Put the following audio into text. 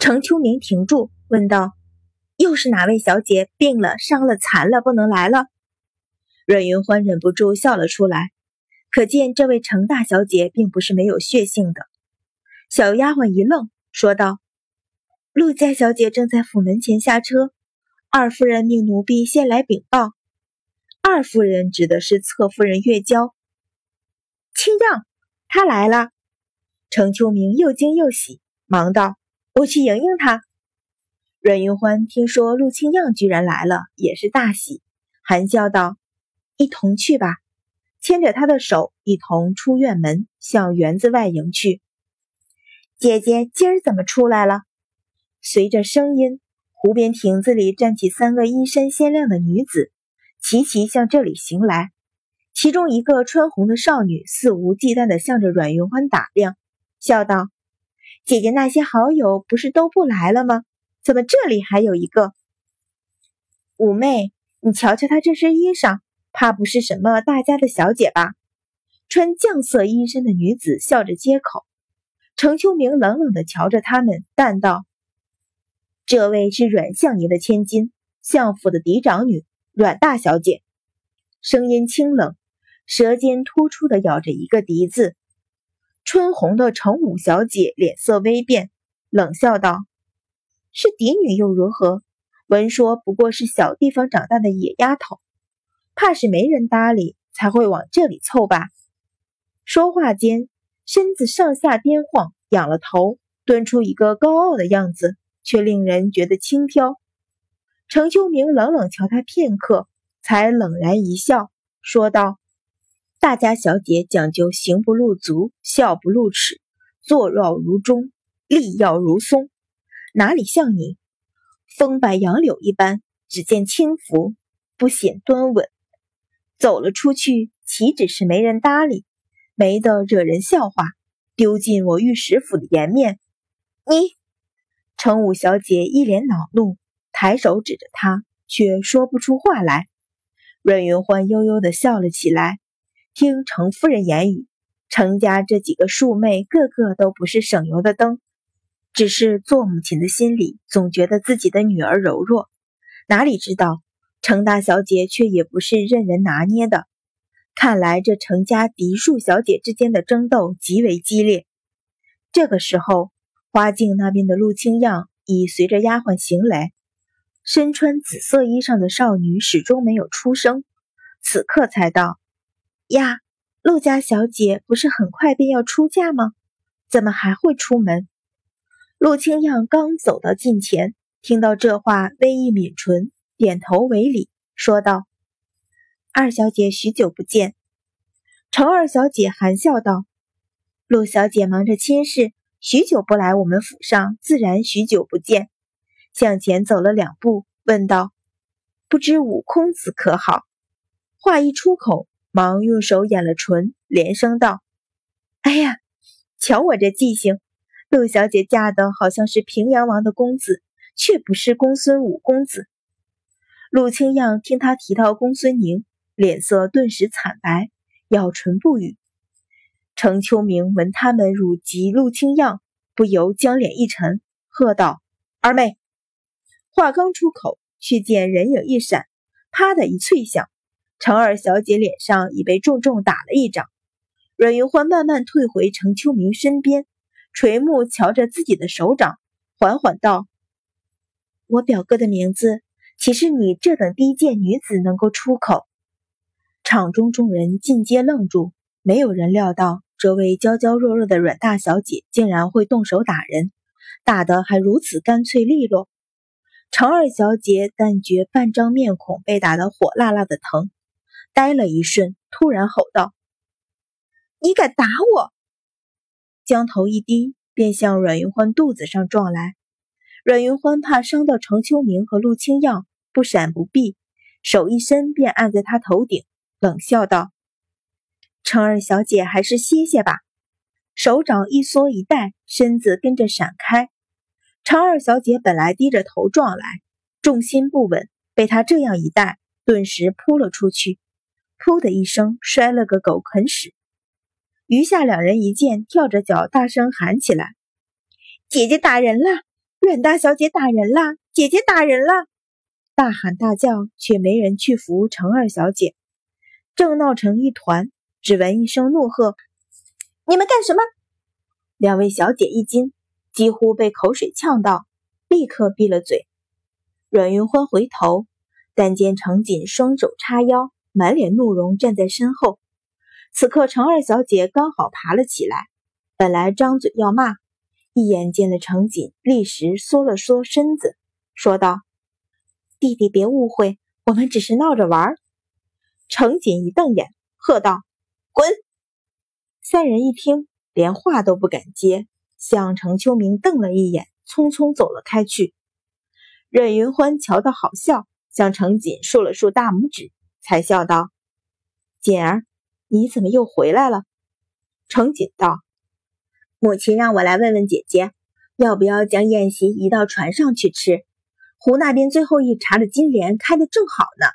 程秋明停住，问道：“又是哪位小姐病了、伤了、残了，不能来了？”阮云欢忍不住笑了出来，可见这位程大小姐并不是没有血性的。小丫鬟一愣，说道：“陆家小姐正在府门前下车，二夫人命奴婢先来禀报。二夫人指的是侧夫人月娇。清让，她来了。”程秋明又惊又喜，忙道。我去迎迎他。阮云欢听说陆清漾居然来了，也是大喜，含笑道：“一同去吧。”牵着他的手，一同出院门，向园子外迎去。姐姐今儿怎么出来了？随着声音，湖边亭子里站起三个衣衫鲜亮的女子，齐齐向这里行来。其中一个穿红的少女肆无忌惮地向着阮云欢打量，笑道。姐姐那些好友不是都不来了吗？怎么这里还有一个？五妹，你瞧瞧她这身衣裳，怕不是什么大家的小姐吧？穿绛色衣衫的女子笑着接口。程秋明冷冷地瞧着他们，淡道：“这位是阮相爷的千金，相府的嫡长女阮大小姐。”声音清冷，舌尖突出的咬着一个“嫡”字。春红的程五小姐脸色微变，冷笑道：“是嫡女又如何？闻说不过是小地方长大的野丫头，怕是没人搭理，才会往这里凑吧。”说话间，身子上下颠晃，仰了头，蹲出一个高傲的样子，却令人觉得轻佻。程秋明冷冷瞧他片刻，才冷然一笑，说道。大家小姐讲究行不露足，笑不露齿，坐绕如钟，立要如松，哪里像你，风摆杨柳一般，只见轻浮，不显端稳。走了出去，岂止是没人搭理，没得惹人笑话，丢尽我御史府的颜面。你，程武小姐一脸恼怒，抬手指着他，却说不出话来。阮云欢悠悠地笑了起来。听程夫人言语，程家这几个庶妹个个都不是省油的灯，只是做母亲的心里总觉得自己的女儿柔弱，哪里知道程大小姐却也不是任人拿捏的。看来这程家嫡庶小姐之间的争斗极为激烈。这个时候，花镜那边的陆清样已随着丫鬟行来，身穿紫色衣裳的少女始终没有出声，此刻才道。呀，陆家小姐不是很快便要出嫁吗？怎么还会出门？陆清漾刚走到近前，听到这话，微一抿唇，点头为礼，说道：“二小姐许久不见。”程二小姐含笑道：“陆小姐忙着亲事，许久不来我们府上，自然许久不见。”向前走了两步，问道：“不知五公子可好？”话一出口。忙用手掩了唇，连声道：“哎呀，瞧我这记性！陆小姐嫁的好像是平阳王的公子，却不是公孙五公子。”陆清漾听他提到公孙宁，脸色顿时惨白，咬唇不语。程秋明闻他们辱及陆清样，不由将脸一沉，喝道：“二妹！”话刚出口，却见人影一闪，啪的一脆响。程二小姐脸上已被重重打了一掌，阮云欢慢慢退回程秋明身边，垂目瞧着自己的手掌，缓缓道：“我表哥的名字，岂是你这等低贱女子能够出口？”场中众人尽皆愣住，没有人料到这位娇娇弱弱的阮大小姐竟然会动手打人，打得还如此干脆利落。程二小姐但觉半张面孔被打得火辣辣的疼。呆了一瞬，突然吼道：“你敢打我！”将头一低，便向阮云欢肚子上撞来。阮云欢怕伤到程秋明和陆清耀，不闪不避，手一伸便按在他头顶，冷笑道：“程二小姐还是歇歇吧。”手掌一缩一带，身子跟着闪开。程二小姐本来低着头撞来，重心不稳，被他这样一带，顿时扑了出去。噗的一声，摔了个狗啃屎。余下两人一见，跳着脚大声喊起来：“姐姐打人了！阮大小姐打人了，姐姐打人了！大喊大叫，却没人去扶程二小姐，正闹成一团。只闻一声怒喝：“你们干什么？”两位小姐一惊，几乎被口水呛到，立刻闭了嘴。阮云欢回头，但见程锦双手叉腰，满脸怒容站在身后。此刻程二小姐刚好爬了起来，本来张嘴要骂，一眼见了程锦，立时缩了缩身子，说道：“弟弟别误会，我们只是闹着玩。”程锦一瞪眼，喝道。滚！三人一听，连话都不敢接，向程秋明瞪了一眼，匆匆走了开去。任云欢瞧得好笑，向程锦竖了竖大拇指，才笑道：“锦儿，你怎么又回来了？”程锦道：“母亲让我来问问姐姐，要不要将宴席移到船上去吃？湖那边最后一茬的金莲开的正好呢。”